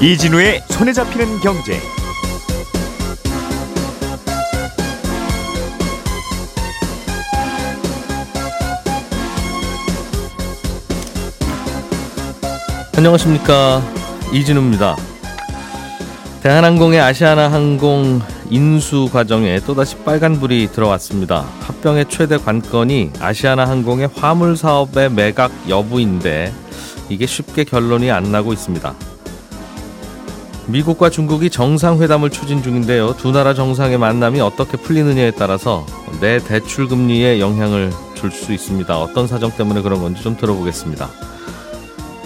이진우의 손에 잡히는 경제. 안녕하십니까 이진우입니다. 대한항공의 아시아나 항공 인수 과정에 또다시 빨간불이 들어왔습니다. 합병의 최대 관건이 아시아나 항공의 화물 사업의 매각 여부인데 이게 쉽게 결론이 안 나고 있습니다. 미국과 중국이 정상회담을 추진 중인데요. 두 나라 정상의 만남이 어떻게 풀리느냐에 따라서 내 대출 금리에 영향을 줄 수 있습니다. 어떤 사정 때문에 그런 건지 좀 들어보겠습니다.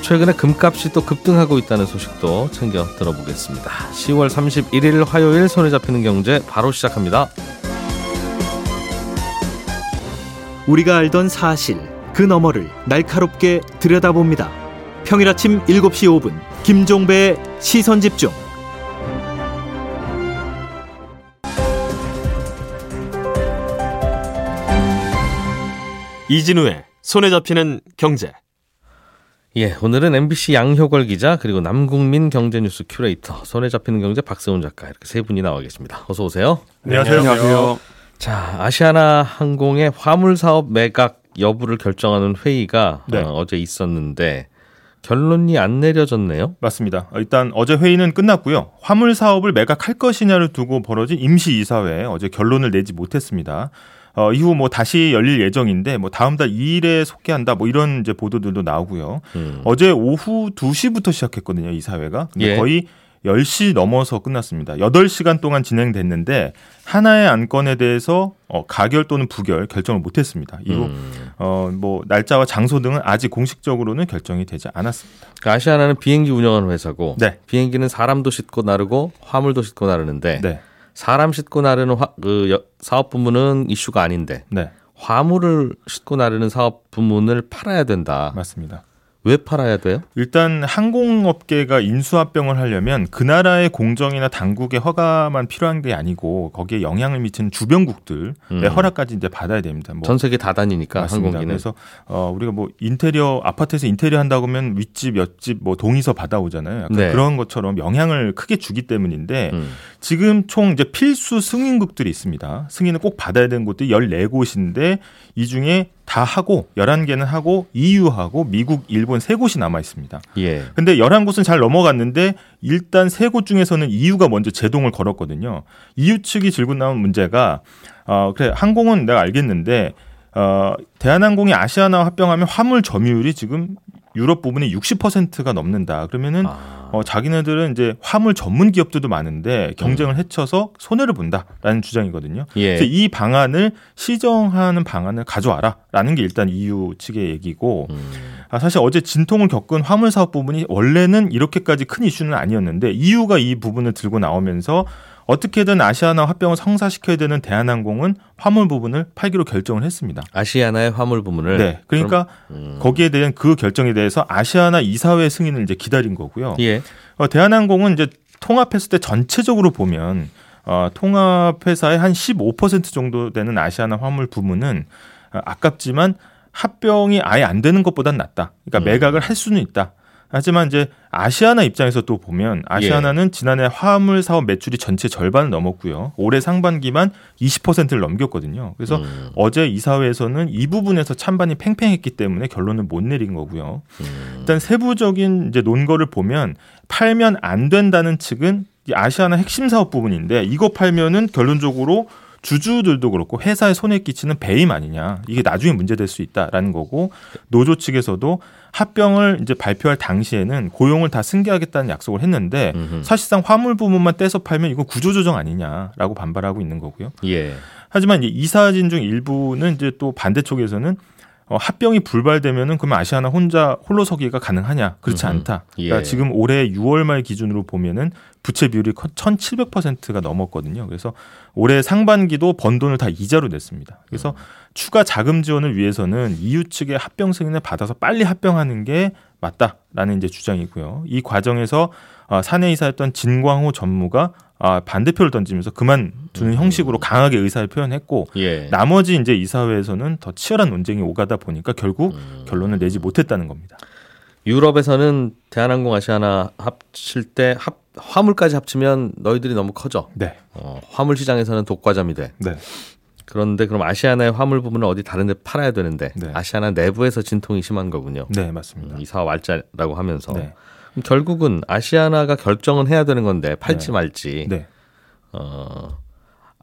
최근에 금값이 또 급등하고 있다는 소식도 챙겨 들어보겠습니다. 10월 31일 화요일 손에 잡히는 경제 바로 시작합니다. 우리가 알던 사실 그 너머를 날카롭게 들여다봅니다. 평일 아침 7시 5분 김종배의 시선 집중. 이진우의 손에 잡히는 경제. 예, 오늘은 MBC 양효걸 기자 그리고 남국민 경제뉴스 큐레이터 손에 잡히는 경제 박세훈 작가 이렇게 세 분이 나와 계십니다. 어서 오세요. 안녕하세요. 안녕하세요. 자, 아시아나 항공의 화물 사업 매각 여부를 결정하는 회의가 네. 어, 어제 있었는데 결론이 안 내려졌네요. 맞습니다. 일단 어제 회의는 끝났고요. 화물 사업을 매각할 것이냐를 두고 벌어진 임시 이사회 어제 결론을 내지 못했습니다. 어, 이후 뭐 다시 열릴 예정인데 뭐 다음 달 2일에 속개한다 뭐 이런 이제 보도들도 나오고요. 음. 어제 오후 2시부터 시작했거든요, 이 사회가. 근데 예. 거의 10시 넘어서 끝났습니다. 8시간 동안 진행됐는데 하나의 안건에 대해서 어, 가결 또는 부결 결정을 못 했습니다. 이후 음. 어, 뭐 날짜와 장소 등은 아직 공식적으로는 결정이 되지 않았습니다. 그러니까 아시아나는 비행기 운영하는 회사고 네. 비행기는 사람도 싣고 나르고 화물도 싣고 나르는데 네. 사람 싣고 나르는 화, 그 여- 사업 부문은 이슈가 아닌데 네. 화물을 싣고 나르는 사업 부문을 팔아야 된다. 맞습니다. 왜 팔아야 돼요? 일단 항공업계가 인수합병을 하려면 그 나라의 공정이나 당국의 허가만 필요한 게 아니고 거기에 영향을 미치는 주변국들의 음. 허락까지 이제 받아야 됩니다. 뭐 전 세계 다 다니니까 맞습니다. 항공기는. 그래서 어 우리가 뭐 인테리어 아파트에서 인테리어 한다고 하면 윗집 옆집 뭐 동의서 받아오잖아요. 네. 그런 것처럼 영향을 크게 주기 때문인데 음. 지금 총 이제 필수 승인국들이 있습니다. 승인을 꼭 받아야 되는 곳들이 14곳인데 이 중에 다 하고 11개는 하고 EU하고 미국, 일본 세 곳이 남아 있습니다. 예. 근데 11곳은 잘 넘어갔는데 일단 세 곳 중에서는 EU가 먼저 제동을 걸었거든요. EU 측이 들고 나온 문제가 어 그래 항공은 내가 알겠는데 어 대한항공이 아시아나와 합병하면 화물 점유율이 지금 유럽 부분이 60%가 넘는다. 그러면은 아. 어, 자기네들은 이제 화물 전문 기업들도 많은데 경쟁을 해쳐서 손해를 본다라는 주장이거든요. 예. 그래서 이 방안을 시정하는 방안을 가져와라라는 게 일단 EU 측의 얘기고 음. 아, 사실 어제 진통을 겪은 화물 사업 부분이 원래는 이렇게까지 큰 이슈는 아니었는데 EU가 이 부분을 들고 나오면서 어떻게든 아시아나 합병을 성사시켜야 되는 대한항공은 화물 부분을 팔기로 결정을 했습니다. 아시아나의 화물 부문을 네, 그러니까 그럼, 음. 거기에 대한 그 결정에 대해서 아시아나 이사회 승인을 이제 기다린 거고요. 예. 어, 대한항공은 이제 통합했을 때 전체적으로 보면 어, 통합회사의 한 15% 정도 되는 아시아나 화물 부문은 어, 아깝지만 합병이 아예 안 되는 것보단 낫다. 그러니까 음. 매각을 할 수는 있다. 하지만 이제 아시아나 입장에서 또 보면 아시아나는 지난해 화물 사업 매출이 전체 절반을 넘었고요. 올해 상반기만 20%를 넘겼거든요. 그래서 음. 어제 이사회에서는 이 부분에서 찬반이 팽팽했기 때문에 결론을 못 내린 거고요. 음. 일단 세부적인 이제 논거를 보면 팔면 안 된다는 측은 이 아시아나 핵심 사업 부분인데 이거 팔면은 결론적으로 주주들도 그렇고 회사에 손해 끼치는 배임 아니냐 이게 나중에 문제될 수 있다라는 거고 노조 측에서도 합병을 이제 발표할 당시에는 고용을 다 승계하겠다는 약속을 했는데 음흠. 사실상 화물 부분만 떼서 팔면 이거 구조조정 아니냐라고 반발하고 있는 거고요. 예. 하지만 이사진 중 일부는 이제 또 반대쪽에서는 어, 합병이 불발되면은 그러면 아시아나 혼자 홀로 서기가 가능하냐? 그렇지 음흠. 않다. 그러니까 예. 지금 올해 6월 말 기준으로 보면은 부채 비율이 1,700%가 넘었거든요. 그래서 올해 상반기도 번 돈을 다 이자로 냈습니다. 그래서 추가 자금 지원을 위해서는 EU 측의 합병 승인을 받아서 빨리 합병하는 게 맞다라는 이제 주장이고요. 이 과정에서 어, 사내 이사였던 진광호 전무가 아, 반대표를 던지면서 그만두는 음. 형식으로 강하게 의사를 표현했고 예. 나머지 이제 이사회에서는 더 치열한 논쟁이 오가다 보니까 결국 음. 결론을 내지 못했다는 겁니다. 유럽에서는 대한항공 아시아나 합칠 때 합, 화물까지 합치면 너희들이 너무 커져. 네. 어, 화물 시장에서는 독과점이 돼. 네. 그런데 그럼 아시아나의 화물 부분을 어디 다른 데 팔아야 되는데 네. 아시아나 내부에서 진통이 심한 거군요. 네, 맞습니다. 음, 이 사업 알짜라고 하면서 네. 결국은 아시아나가 결정은 해야 되는 건데 팔지 네. 말지 네. 어,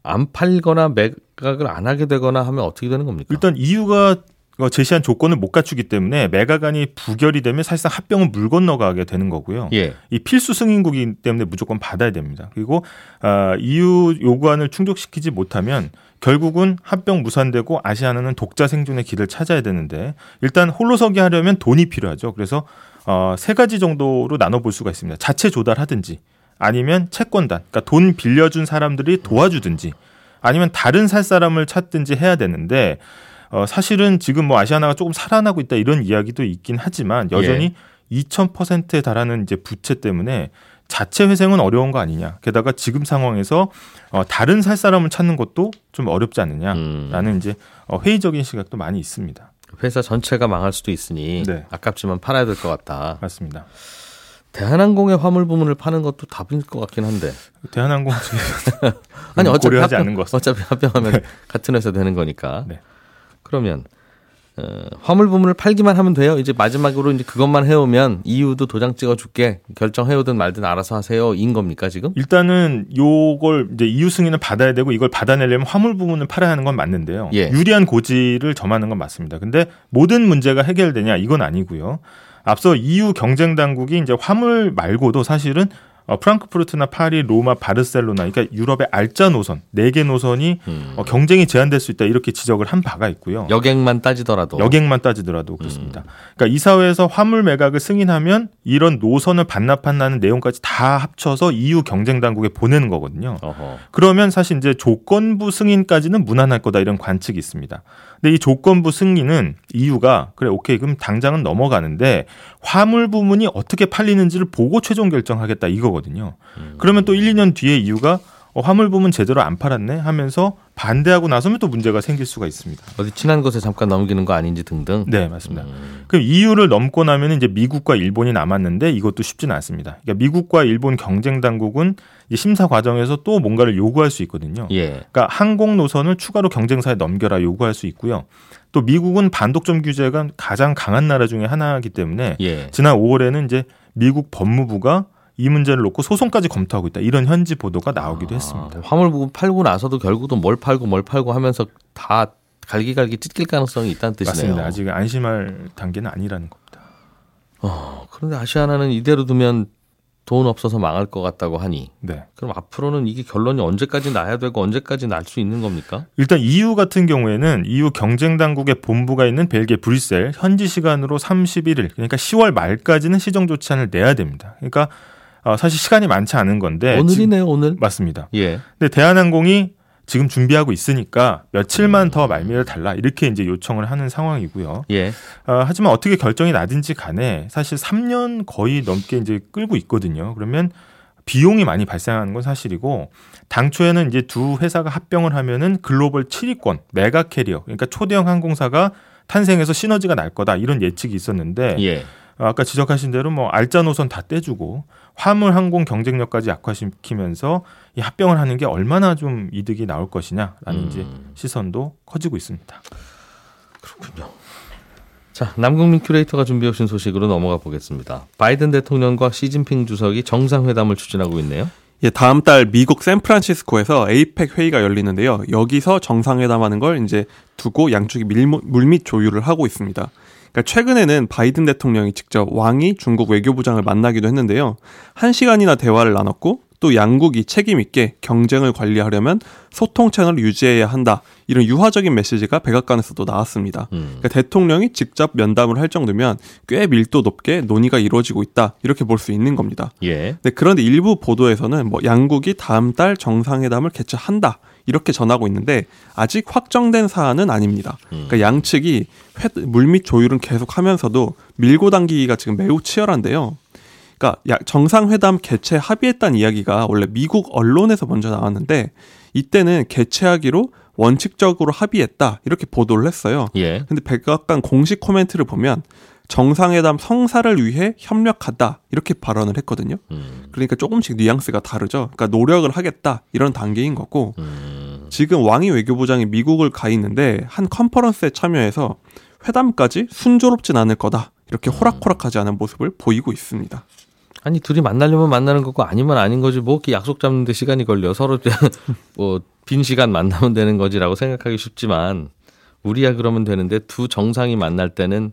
안 팔거나 매각을 안 하게 되거나 하면 어떻게 되는 겁니까? 일단 이유가 어, 제시한 조건을 못 갖추기 때문에 매각안이 부결이 되면 사실상 합병은 물 건너가게 되는 거고요. 예. 이 필수 승인국이기 때문에 무조건 받아야 됩니다. 그리고 아, EU 요구안을 충족시키지 못하면 결국은 합병 무산되고 아시아나는 독자 생존의 길을 찾아야 되는데 일단 홀로서기 하려면 돈이 필요하죠. 그래서 어, 세 가지 정도로 나눠볼 수가 있습니다. 자체 조달하든지 아니면 채권단, 그러니까 돈 빌려준 사람들이 도와주든지 아니면 다른 살 사람을 찾든지 해야 되는데 어, 사실은 지금 뭐 아시아나가 조금 살아나고 있다 이런 이야기도 있긴 하지만 여전히 2,000%에 달하는 이제 부채 때문에 자체 회생은 어려운 거 아니냐. 게다가 지금 상황에서 어, 다른 살 사람을 찾는 것도 좀 어렵지 않느냐라는 음. 이제 어, 회의적인 시각도 많이 있습니다. 회사 전체가 망할 수도 있으니 네. 아깝지만 팔아야 될 것 같다. 맞습니다. 대한항공의 화물 부문을 파는 것도 답일 것 같긴 한데. 대한항공 아니 어차피 고려하지 합병, 않는 것. 어차피 합병하면 네. 같은 회사 되는 거니까. 네. 그러면 어, 화물 부문을 팔기만 하면 돼요. 이제 마지막으로 이제 그것만 해오면 이유도 도장 찍어줄게. 결정해오든 말든 알아서 하세요. 인 겁니까 지금? 일단은 요걸 이제 이유 승인을 받아야 되고 이걸 받아내려면 화물 부분을 팔아야 하는 건 맞는데요. 예. 유리한 고지를 점하는 건 맞습니다. 근데 모든 문제가 해결되냐 이건 아니고요. 앞서 EU 경쟁 당국이 이제 화물 말고도 사실은 어, 프랑크푸르트나 파리, 로마, 바르셀로나, 그러니까 유럽의 알짜 노선 네 개 노선이 음. 어, 경쟁이 제한될 수 있다 이렇게 지적을 한 바가 있고요. 여객만 따지더라도. 여객만 따지더라도 그렇습니다. 음. 그러니까 이사회에서 화물 매각을 승인하면 이런 노선을 반납한다는 내용까지 다 합쳐서 EU 경쟁 당국에 보내는 거거든요. 어허. 그러면 사실 이제 조건부 승인까지는 무난할 거다 이런 관측이 있습니다. 근데 이 조건부 승인은 이유가 그래 오케이 그럼 당장은 넘어가는데 화물 부문이 어떻게 팔리는지를 보고 최종 결정하겠다 이거거든요. 그러면 또 1, 2년 뒤에 이유가 어, 화물 부문 제대로 안 팔았네 하면서 반대하고 나서면 또 문제가 생길 수가 있습니다. 어디 친한 곳에 잠깐 넘기는 거 아닌지 등등. 네, 맞습니다. 음. 그럼 EU를 넘고 나면 이제 미국과 일본이 남았는데 이것도 쉽지는 않습니다. 그러니까 미국과 일본 경쟁 당국은 이 심사 과정에서 또 뭔가를 요구할 수 있거든요. 예. 그러니까 항공 노선을 추가로 경쟁사에 넘겨라 요구할 수 있고요. 또 미국은 반독점 규제가 가장 강한 나라 중에 하나이기 때문에 예. 지난 5월에는 이제 미국 법무부가 이 문제를 놓고 소송까지 검토하고 있다. 이런 현지 보도가 나오기도 했습니다. 아, 화물 부분 팔고 나서도 결국은 뭘 팔고 뭘 팔고 하면서 다 갈기갈기 찢길 가능성이 있다는 뜻이네요. 맞습니다. 아직 안심할 단계는 아니라는 겁니다. 어, 그런데 아시아나는 이대로 두면 돈 없어서 망할 것 같다고 하니 네. 그럼 앞으로는 이게 결론이 언제까지 나야 되고 언제까지 날 수 있는 겁니까? 일단 EU 같은 경우에는 EU 경쟁 당국의 본부가 있는 벨기에 브뤼셀 현지 시간으로 31일 그러니까 10월 말까지는 시정 조치안을 내야 됩니다. 그러니까 어, 사실 시간이 많지 않은 건데 오늘이네요, 오늘. 지- 맞습니다. 예. 근데 대한항공이 지금 준비하고 있으니까 며칠만 더 말미를 달라 이렇게 이제 요청을 하는 상황이고요. 예. 어, 하지만 어떻게 결정이 나든지 간에 사실 3년 거의 넘게 이제 끌고 있거든요. 그러면 비용이 많이 발생하는 건 사실이고 당초에는 이제 두 회사가 합병을 하면은 글로벌 7위권 mega carrier 그러니까 초대형 항공사가 탄생해서 시너지가 날 거다 이런 예측이 있었는데 예. 어, 아까 지적하신 대로 뭐 알짜 노선 다 떼주고 화물 항공 경쟁력까지 약화시키면서 이 합병을 하는 게 얼마나 좀 이득이 나올 것이냐라는 음. 이제 시선도 커지고 있습니다. 자, 남국민 큐레이터가 준비해 오신 소식으로 넘어가 보겠습니다. 바이든 대통령과 시진핑 주석이 정상회담을 추진하고 있네요. 예, 다음 달 미국 샌프란시스코에서 에이펙 회의가 열리는데요. 여기서 정상회담하는 걸 이제 두고 양쪽이 밀- 물밑 조율을 하고 있습니다. 그러니까 최근에는 바이든 대통령이 직접 왕이 중국 외교부장을 만나기도 했는데요. 한 시간이나 대화를 나눴고 또 양국이 책임 있게 경쟁을 관리하려면 소통 채널을 유지해야 한다. 이런 유화적인 메시지가 백악관에서도 나왔습니다. 음. 그러니까 대통령이 직접 면담을 할 정도면 꽤 밀도 높게 논의가 이루어지고 있다. 이렇게 볼 수 있는 겁니다. 예. 네, 그런데 일부 보도에서는 뭐 양국이 다음 달 정상회담을 개최한다 이렇게 전하고 있는데 아직 확정된 사안은 아닙니다. 그러니까 양측이 회, 물밑 조율은 계속하면서도 밀고 당기기가 지금 매우 치열한데요. 그러니까 야- 정상회담 개최 합의했다는 이야기가 원래 미국 언론에서 먼저 나왔는데 이때는 개최하기로 원칙적으로 합의했다 이렇게 보도를 했어요. 예. 근데 백악관 공식 코멘트를 보면 정상회담 성사를 위해 협력하다 이렇게 발언을 했거든요. 음, 그러니까 조금씩 뉘앙스가 다르죠. 그러니까 노력을 하겠다 이런 단계인 거고 음, 지금 왕이 외교부장이 미국을 가 있는데 한 컨퍼런스에 참여해서 회담까지 순조롭진 않을 거다 이렇게 호락호락하지 않은 모습을 보이고 있습니다. 아니 둘이 만나려면 만나는 거고 아니면 아닌 거지 뭐 이렇게 약속 잡는데 시간이 걸려 서로 뭐 빈 시간 만나면 되는 거지라고 생각하기 쉽지만 우리야 그러면 되는데 두 정상이 만날 때는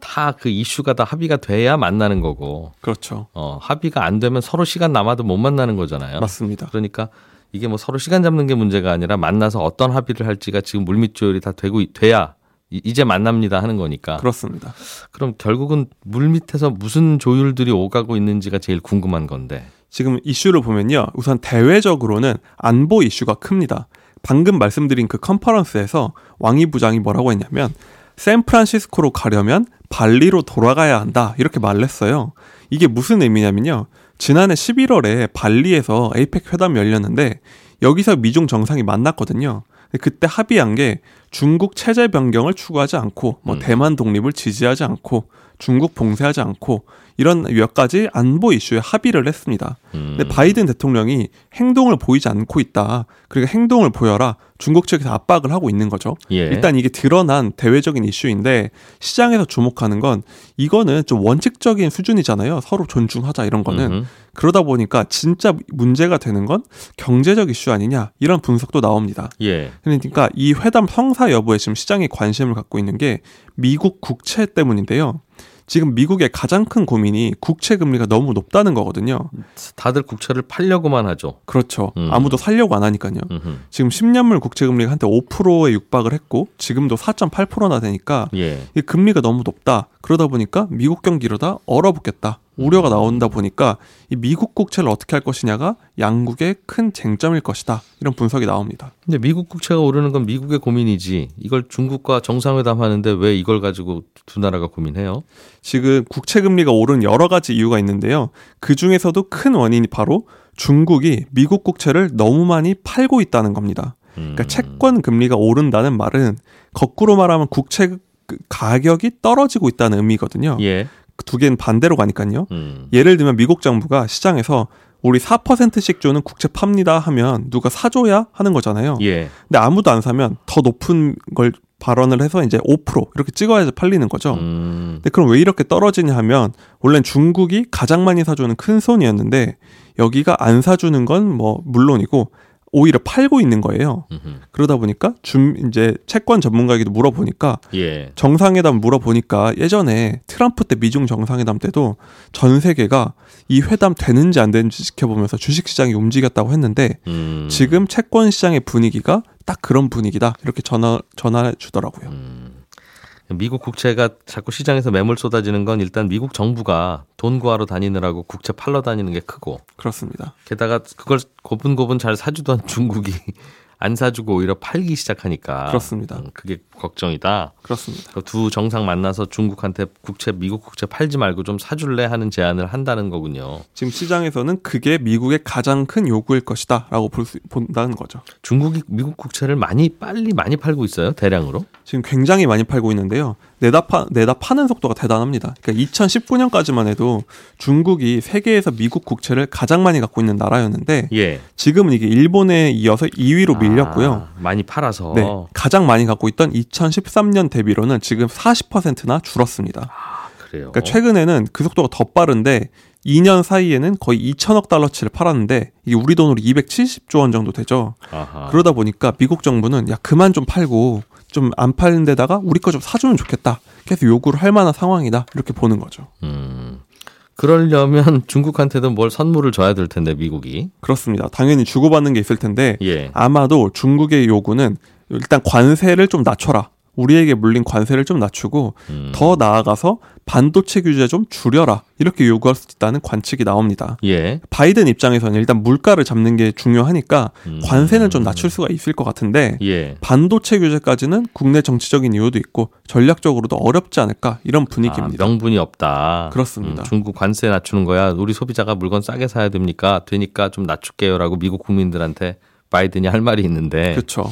다 그 이슈가 다 합의가 돼야 만나는 거고 그렇죠. 어 합의가 안 되면 서로 시간 남아도 못 만나는 거잖아요. 맞습니다. 그러니까 이게 뭐 서로 시간 잡는 게 문제가 아니라 만나서 어떤 합의를 할지가 지금 물밑 조율이 다 되고 있- 돼야 이- 이제 만납니다 하는 거니까. 그렇습니다. 그럼 결국은 물밑에서 무슨 조율들이 오가고 있는지가 제일 궁금한 건데. 지금 이슈를 보면요. 우선 대외적으로는 안보 이슈가 큽니다. 방금 말씀드린 그 컨퍼런스에서 왕이 부장이 뭐라고 했냐면 샌프란시스코로 가려면 발리로 돌아가야 한다. 이렇게 말을 했어요. 이게 무슨 의미냐면요. 지난해 11월에 발리에서 에이펙 회담이 열렸는데 여기서 미중 정상이 만났거든요. 그때 합의한 게 중국 체제 변경을 추구하지 않고 뭐 음. 대만 독립을 지지하지 않고 중국 봉쇄하지 않고 이런 몇 가지 안보 이슈에 합의를 했습니다. 음. 근데 바이든 대통령이 행동을 보이지 않고 있다. 그러니까 행동을 보여라. 중국 측에서 압박을 하고 있는 거죠. 예. 일단 이게 드러난 대외적인 이슈인데 시장에서 주목하는 건 이거는 좀 원칙적인 수준이잖아요. 서로 존중하자 이런 거는. 음흠. 그러다 보니까 진짜 문제가 되는 건 경제적 이슈 아니냐 이런 분석도 나옵니다. 예. 그러니까 이 회담 성사 여부에 지금 시장이 관심을 갖고 있는 게 미국 국채 때문인데요. 지금 미국의 가장 큰 고민이 국채 금리가 너무 높다는 거거든요. 다들 국채를 팔려고만 하죠. 그렇죠. 음. 아무도 살려고 안 하니까요. 음흠. 지금 10년물 국채 금리가 한때 5%에 육박을 했고 지금도 4.8%나 되니까 예. 이 금리가 너무 높다. 그러다 보니까 미국 경기 이러다 얼어붙겠다. 우려가 나온다 보니까 이 미국 국채를 어떻게 할 것이냐가 양국의 큰 쟁점일 것이다. 이런 분석이 나옵니다. 근데 미국 국채가 오르는 건 미국의 고민이지. 이걸 중국과 정상회담 하는데 왜 이걸 가지고 두 나라가 고민해요? 지금 국채 금리가 오른 여러 가지 이유가 있는데요. 그 중에서도 큰 원인이 바로 중국이 미국 국채를 너무 많이 팔고 있다는 겁니다. 음. 그러니까 채권 금리가 오른다는 말은 거꾸로 말하면 국채 그 가격이 떨어지고 있다는 의미거든요. 예. 두 개는 반대로 가니까요. 음. 예를 들면 미국 정부가 시장에서 우리 4%씩 주는 국채 팝니다 하면 누가 사줘야 하는 거잖아요. 예. 근데 아무도 안 사면 더 높은 걸 발언을 해서 이제 5% 이렇게 찍어야지 팔리는 거죠. 음. 근데 그럼 왜 이렇게 떨어지냐 하면 원래는 중국이 가장 많이 사주는 큰 손이었는데 여기가 안 사주는 건 뭐 물론이고 오히려 팔고 있는 거예요. 음흠. 그러다 보니까 줌 이제 채권 전문가에게도 물어보니까 예. 정상회담 물어보니까 예전에 트럼프 때 미중 정상회담 때도 전 세계가 이 회담 되는지 안 되는지 지켜보면서 주식 시장이 움직였다고 했는데 음. 지금 채권 시장의 분위기가 딱 그런 분위기다 이렇게 전화 전화해 주더라고요. 음. 미국 국채가 자꾸 시장에서 매물 쏟아지는 건 일단 미국 정부가 돈 구하러 다니느라고 국채 팔러 다니는 게 크고 그렇습니다. 게다가 그걸 고분고분 잘 사주던 중국이 안 사주고 오히려 팔기 시작하니까 그렇습니다. 음, 그게 걱정이다. 그렇습니다. 그두 정상 만나서 중국한테 국채 미국 국채 팔지 말고 좀 사줄래 하는 제안을 한다는 거군요. 지금 시장에서는 그게 미국의 가장 큰 요구일 것이다라고 볼 수 본다는 거죠. 중국이 미국 국채를 많이 빨리 많이 팔고 있어요 대량으로. 지금 굉장히 많이 팔고 있는데요. 내다 파 내다 파는 속도가 대단합니다. 그러니까 2019년까지만 해도 중국이 세계에서 미국 국채를 가장 많이 갖고 있는 나라였는데 예. 지금은 이게 일본에 이어서 2위로 밀렸고요. 아, 많이 팔아서. 네, 가장 많이 갖고 있던 2013년 대비로는 지금 40%나 줄었습니다. 그래요. 그러니까 최근에는 그 속도가 더 빠른데 2년 사이에는 거의 2천억 달러치를 팔았는데 이게 우리 돈으로 270조 원 정도 되죠. 아하. 그러다 보니까 미국 정부는 야 그만 좀 팔고 좀안 파는 데다가 우리 거 좀 사주면 좋겠다. 계속 요구를 할 만한 상황이다. 이렇게 보는 거죠. 음. 그러려면 중국한테도 뭘 선물을 줘야 될 텐데 미국이. 그렇습니다. 당연히 주고받는 게 있을 텐데 예. 아마도 중국의 요구는 일단 관세를 좀 낮춰라. 우리에게 물린 관세를 좀 낮추고 음. 더 나아가서 반도체 규제 좀 줄여라 이렇게 요구할 수 있다는 관측이 나옵니다. 예. 바이든 입장에서는 일단 물가를 잡는 게 중요하니까 음. 관세는 좀 낮출 수가 있을 것 같은데 예. 반도체 규제까지는 국내 정치적인 이유도 있고 전략적으로도 어렵지 않을까 이런 분위기입니다. 아, 명분이 없다. 그렇습니다. 음, 중국 관세 낮추는 거야. 우리 소비자가 물건 싸게 사야 됩니까? 되니까 좀 낮출게요라고 미국 국민들한테 바이든이 할 말이 있는데. 그렇죠.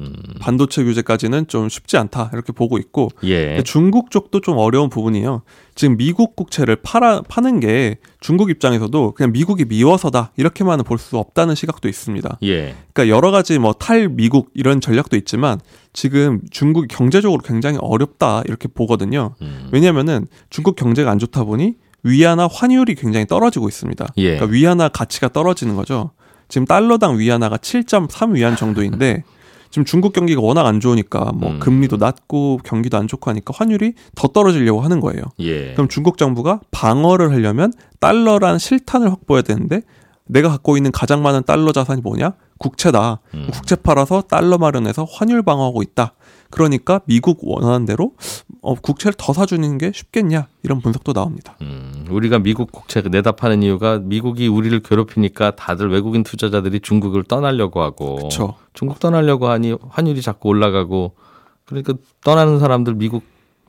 음, 반도체 규제까지는 좀 쉽지 않다 이렇게 보고 있고 예. 중국 쪽도 좀 어려운 부분이에요. 지금 미국 국채를 팔아 파는 게 중국 입장에서도 그냥 미국이 미워서다 이렇게만은 볼 수 없다는 시각도 있습니다. 예. 그러니까 여러 가지 뭐 탈 미국 이런 전략도 있지만 지금 중국이 경제적으로 굉장히 어렵다 이렇게 보거든요. 음, 왜냐하면은 중국 경제가 안 좋다 보니 위안화 환율이 굉장히 떨어지고 있습니다. 예. 그러니까 위안화 가치가 떨어지는 거죠. 지금 달러당 위안화가 7.3 위안 정도인데 지금 중국 경기가 워낙 안 좋으니까 뭐 음. 금리도 낮고 경기도 안 좋고 하니까 환율이 더 떨어지려고 하는 거예요. 예. 그럼 중국 정부가 방어를 하려면 달러란 실탄을 확보해야 되는데 내가 갖고 있는 가장 많은 달러 자산이 뭐냐? 국채다. 음. 국채 팔아서 달러 마련해서 환율 방어하고 있다. 그러니까 미국 원하는 대로 어, 국채를 더 사주는 게 쉽겠냐 이런 분석도 나옵니다. 음, 우리가 미국 국채 내다 파는 이유가 미국이 우리를 괴롭히니까 다들 외국인 투자자들이 중국을 떠나려고 하고 그렇죠. 중국 떠나려고 하니 환율이 자꾸 올라가고 그러니까 떠나는 사람들 미국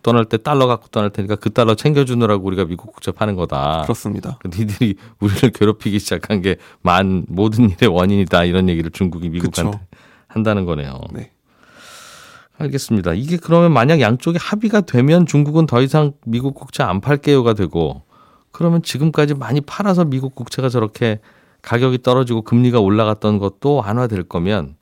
떠날 때 달러 갖고 떠날 테니까 그 달러 챙겨주느라고 우리가 미국 국채 파는 거다. 그렇습니다. 니들이 우리를 괴롭히기 시작한 게 만 모든 일의 원인이다 이런 얘기를 중국이 미국한테 그쵸. 한다는 거네요. 네. 알겠습니다. 이게 그러면 만약 양쪽이 합의가 되면 중국은 더 이상 미국 국채 안 팔게요가 되고 그러면 지금까지 많이 팔아서 미국 국채가 저렇게 가격이 떨어지고 금리가 올라갔던 것도 완화될 거면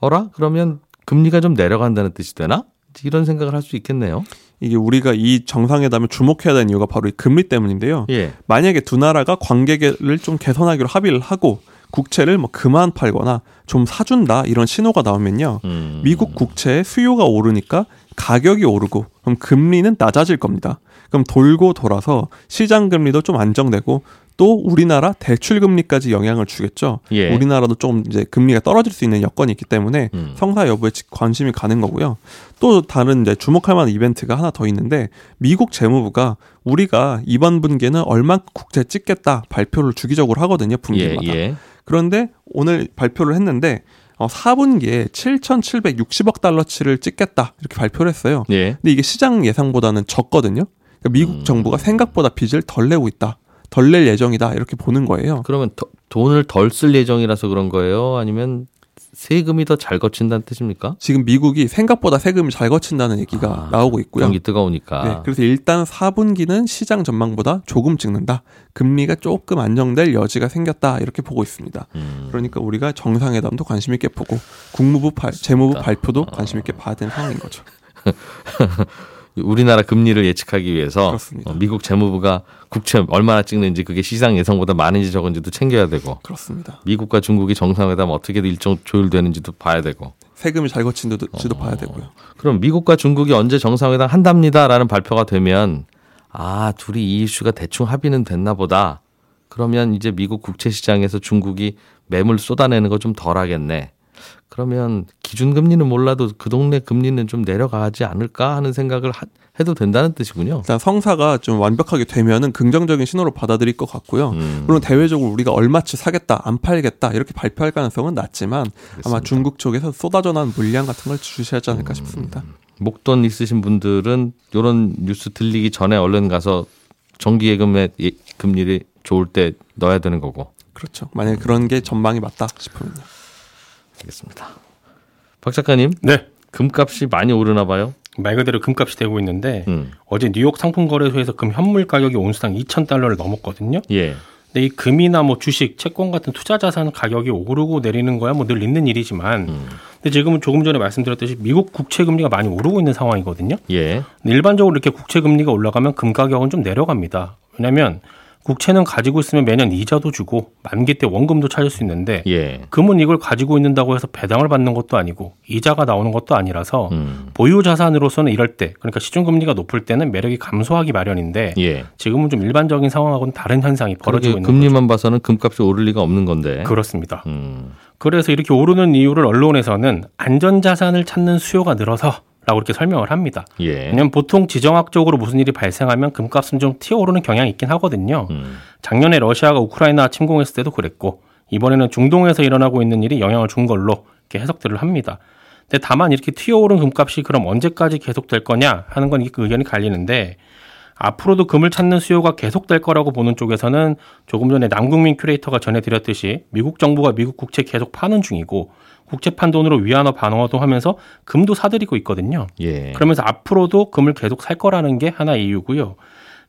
어라? 그러면 금리가 좀 내려간다는 뜻이 되나? 이런 생각을 할 수 있겠네요. 이게 우리가 이 정상회담을 주목해야 되는 이유가 바로 이 금리 때문인데요. 예. 만약에 두 나라가 관계를 좀 개선하기로 합의를 하고 국채를 뭐 그만 팔거나 좀 사준다 이런 신호가 나오면요. 음. 미국 국채의 수요가 오르니까 가격이 오르고 그럼 금리는 낮아질 겁니다. 그럼 돌고 돌아서 시장 금리도 좀 안정되고 또 우리나라 대출 금리까지 영향을 주겠죠. 예. 우리나라도 좀 이제 금리가 떨어질 수 있는 여건이 있기 때문에 음. 성사 여부에 지- 관심이 가는 거고요. 또 다른 이제 주목할 만한 이벤트가 하나 더 있는데 미국 재무부가 우리가 이번 분기에는 얼만큼 국채 찍겠다 발표를 주기적으로 하거든요. 예, 분기마다. 예. 그런데 오늘 발표를 했는데 어, 4분기에 7,760억 달러치를 찍겠다 이렇게 발표를 했어요. 예. 근데 이게 시장 예상보다는 적거든요. 그러니까 미국 음. 정부가 생각보다 빚을 덜 내고 있다. 덜 낼 예정이다. 이렇게 보는 거예요. 그러면 더- 돈을 덜 쓸 예정이라서 그런 거예요? 아니면 세금이 더 잘 거친다는 뜻입니까? 지금 미국이 생각보다 세금을 잘 거친다는 얘기가 아, 나오고 있고요. 경기 뜨거우니까. 네, 그래서 일단 4분기는 시장 전망보다 조금 찍는다. 금리가 조금 안정될 여지가 생겼다. 이렇게 보고 있습니다. 음. 그러니까 우리가 정상회담도 관심 있게 보고 국무부 발, 재무부. 발표도 관심 있게 봐야 되는 상황인 거죠. 우리나라 금리를 예측하기 위해서 그렇습니다. 어, 미국 재무부가 국채 얼마나 찍는지 그게 시장 예상보다 많은지 적은지도 챙겨야 되고 그렇습니다. 미국과 중국이 정상회담 어떻게 일정 조율되는지도 봐야 되고 세금이 잘 거친지도 지도 어. 봐야 되고요. 그럼 미국과 중국이 언제 정상회담 한답니다라는 발표가 되면 아 둘이 이 이슈가 대충 합의는 됐나 보다 그러면 이제 미국 국채 시장에서 중국이 매물 쏟아내는 거 좀 덜하겠네 그러면 기준금리는 몰라도 그 동네 금리는 좀 내려가지 않을까 하는 생각을 하- 해도 된다는 뜻이군요. 일단 성사가 좀 완벽하게 되면은 긍정적인 신호로 받아들일 것 같고요. 음. 물론 대외적으로 우리가 얼마치 사겠다, 안 팔겠다 이렇게 발표할 가능성은 낮지만 아마 중국 쪽에서 쏟아져 나온 물량 같은 걸 주시하지 않을까 싶습니다. 목돈 있으신 분들은 이런 뉴스 들리기 전에 얼른 가서 정기예금의 예- 금리를 좋을 때 넣어야 되는 거고. 그렇죠. 만약에 그런 게 전망이 맞다 싶으면요. 알겠습니다. 박 작가님, 네. 금값이 많이 오르나 봐요. 말 그대로 금값이 되고 있는데 음. 어제 뉴욕 상품거래소에서 금 현물 가격이 온수당 2,000달러를 넘었거든요. 예. 근데 이 금이나 뭐 주식, 채권 같은 투자 자산 가격이 오르고 내리는 거야 뭐 늘 있는 일이지만 음. 근데 지금은 조금 전에 말씀드렸듯이 미국 국채 금리가 많이 오르고 있는 상황이거든요. 예. 일반적으로 이렇게 국채 금리가 올라가면 금 가격은 좀 내려갑니다. 왜냐하면 국채는 가지고 있으면 매년 이자도 주고 만기 때 원금도 찾을 수 있는데 예. 금은 이걸 가지고 있는다고 해서 배당을 받는 것도 아니고 이자가 나오는 것도 아니라서 음. 보유 자산으로서는 이럴 때 그러니까 시중 금리가 높을 때는 매력이 감소하기 마련인데 예. 지금은 좀 일반적인 상황하고는 다른 현상이 벌어지고 있는 금리만 봐서는 금값이 오를 리가 없는 건데. 거죠. 그렇습니다. 음. 그래서 이렇게 오르는 이유를 언론에서는 안전 자산을 찾는 수요가 늘어서 라고 이렇게 설명을 합니다. 예. 왜냐면 보통 지정학적으로 무슨 일이 발생하면 금값은 좀 튀어오르는 경향이 있긴 하거든요. 음. 작년에 러시아가 우크라이나 침공했을 때도 그랬고 이번에는 중동에서 일어나고 있는 일이 영향을 준 걸로 이렇게 해석들을 합니다. 근데 다만 이렇게 튀어오른 금값이 그럼 언제까지 계속될 거냐 하는 건 이게 의견이 갈리는데 앞으로도 금을 찾는 수요가 계속될 거라고 보는 쪽에서는 조금 전에 남국민 큐레이터가 전해드렸듯이 중국 정부가 미국 국채 계속 파는 중이고 국채 판 돈으로 위안화 방어도 하면서 금도 사들이고 있거든요. 예. 그러면서 앞으로도 금을 계속 살 거라는 게 하나 이유고요.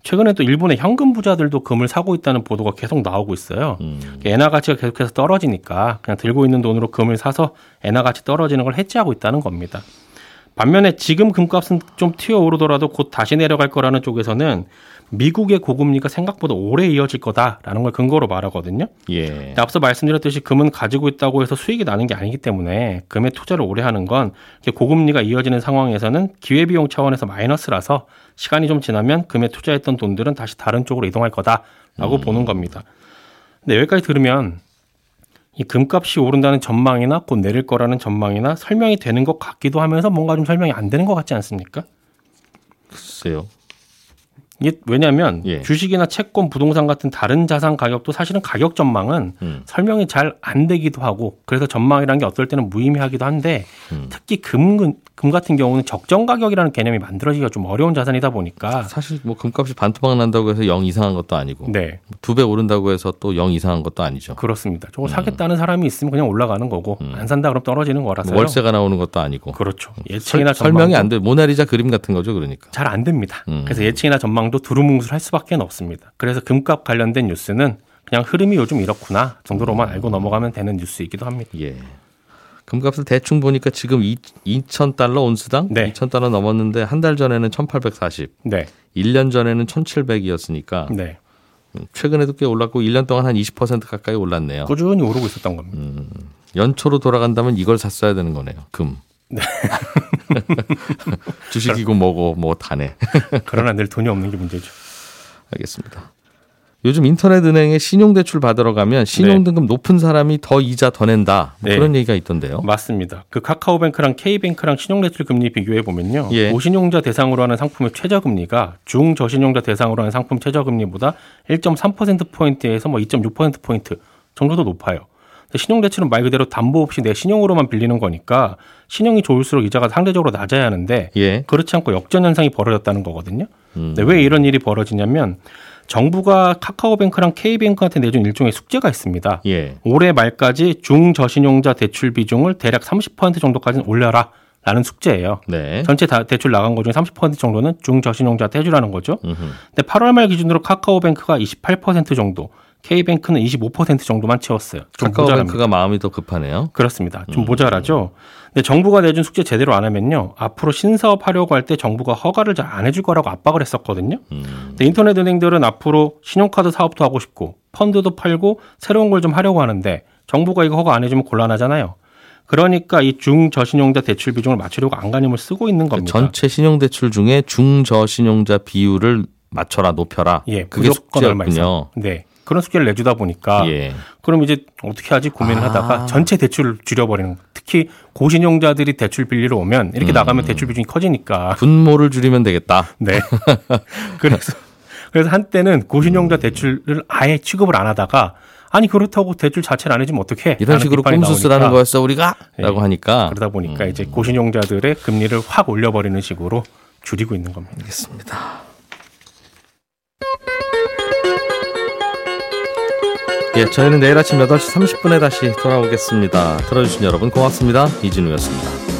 최근에 또 일본의 현금 부자들도 금을 사고 있다는 보도가 계속 나오고 있어요. 음. 엔화 가치가 계속해서 떨어지니까 그냥 들고 있는 돈으로 금을 사서 엔화 가치 떨어지는 걸 헤지하고 있다는 겁니다. 반면에 지금 금값은 좀 튀어 오르더라도 곧 다시 내려갈 거라는 쪽에서는 미국의 고금리가 생각보다 오래 이어질 거다라는 걸 근거로 말하거든요. 예. 앞서 말씀드렸듯이 금은 가지고 있다고 해서 수익이 나는 게 아니기 때문에 금에 투자를 오래 하는 건 고금리가 이어지는 상황에서는 기회비용 차원에서 마이너스라서 시간이 좀 지나면 금에 투자했던 돈들은 다시 다른 쪽으로 이동할 거다라고 보는 겁니다. 근데 여기까지 들으면 이 금값이 오른다는 전망이나 곧 내릴 거라는 전망이나 설명이 되는 것 같기도 하면서 뭔가 좀 설명이 안 되는 것 같지 않습니까? 글쎄요. 이게 왜냐하면 예. 주식이나 채권, 부동산 같은 다른 자산 가격도 사실은 가격 전망은 음. 설명이 잘 안 되기도 하고 그래서 전망이라는 게 어떨 때는 무의미하기도 한데 음. 특히 금, 금 같은 경우는 적정 가격이라는 개념이 만들어지기가 좀 어려운 자산이다 보니까 사실 뭐 금값이 반토막 난다고 해서 영 이상한 것도 아니고 네 두배 오른다고 해서 또 영 이상한 것도 아니죠. 그렇습니다. 저거 사겠다는 사람이 있으면 그냥 올라가는 거고 음. 안 산다 그럼 떨어지는 거라서 뭐 월세가 나오는 것도 아니고. 그렇죠. 예측이나 설, 설명이 전망도 안 돼. 모나리자 그림 같은 거죠, 그러니까. 잘 안 됩니다. 음. 그래서 예측이나 전망 도 두루뭉술 할 수밖에 없습니다. 그래서 금값 관련된 뉴스는 그냥 흐름이 요즘 이렇구나 정도로만 알고 넘어가면 되는 뉴스이기도 합니다. 예. 금값을 대충 보니까 지금 2,000달러 온스당? 네. 2,000달러 넘었는데 한 달 전에는 1,840, 네, 1년 전에는 1,700이었으니까 네. 최근에도 꽤 올랐고 1년 동안 한 20% 가까이 올랐네요. 꾸준히 오르고 있었던 겁니다. 음. 연초로 돌아간다면 이걸 샀어야 되는 거네요. 금. 주식이고 뭐고 뭐 다네. 그러나 늘 돈이 없는 게 문제죠. 알겠습니다. 요즘 인터넷 은행에 신용대출 받으러 가면 신용등급 높은 사람이 더 이자 더 낸다. 뭐 네. 그런 얘기가 있던데요. 맞습니다. 그 카카오뱅크랑 K뱅크랑 신용대출 금리 비교해 보면요. 예. 고신용자 대상으로 하는 상품의 최저 금리가 중저신용자 대상으로 하는 상품 최저 금리보다 1.3% 포인트에서 뭐 2.6% 포인트 정도 더 높아요. 신용대출은 말 그대로 담보 없이 내 신용으로만 빌리는 거니까 신용이 좋을수록 이자가 상대적으로 낮아야 하는데 예. 그렇지 않고 역전 현상이 벌어졌다는 거거든요. 음. 왜 이런 일이 벌어지냐면 정부가 카카오뱅크랑 K뱅크한테 내준 일종의 숙제가 있습니다. 예. 올해 말까지 중저신용자 대출 비중을 대략 30% 정도까지는 올려라. 라는 숙제예요. 네. 전체 다 대출 나간 거 중에 30% 정도는 중저신용자한테 해주라는 거죠. 음흠. 근데 8월 말 기준으로 카카오뱅크가 28% 정도, K뱅크는 25% 정도만 채웠어요. 카카오뱅크가 마음이 더 급하네요. 그렇습니다. 좀 음. 모자라죠. 근데 정부가 내준 숙제 제대로 안 하면요. 앞으로 신사업 하려고 할 때 정부가 허가를 잘 안 해줄 거라고 압박을 했었거든요. 음. 근데 인터넷 은행들은 앞으로 신용카드 사업도 하고 싶고 펀드도 팔고 새로운 걸 좀 하려고 하는데 정부가 이거 허가 안 해주면 곤란하잖아요. 그러니까 이 중저신용자 대출 비중을 맞추려고 안간힘을 쓰고 있는 겁니다. 전체 신용대출 중에 중저신용자 비율을 맞춰라 높여라. 예, 그게 숙제였군요. 네. 그런 숙제를 내주다 보니까 예. 그럼 이제 어떻게 하지 고민을 아. 하다가 전체 대출을 줄여버리는 거. 특히 고신용자들이 대출 빌리러 오면 이렇게 음. 나가면 대출 비중이 커지니까 분모를 줄이면 되겠다. 네. 그래서 그래서 한때는 고신용자 대출을 아예 취급을 안 하다가 아니 그렇다고 대출 자체를 안 해주면 어떻게 이런 식으로 꼼수 쓰라는 거였어 우리가 예. 라고 하니까 그러다 보니까 이제 고신용자들의 금리를 확 올려버리는 식으로 줄이고 있는 겁니다. 알겠습니다. 예, 저희는 내일 아침 8시 30분에 다시 돌아오겠습니다. 들어주신 여러분 고맙습니다. 이진우였습니다.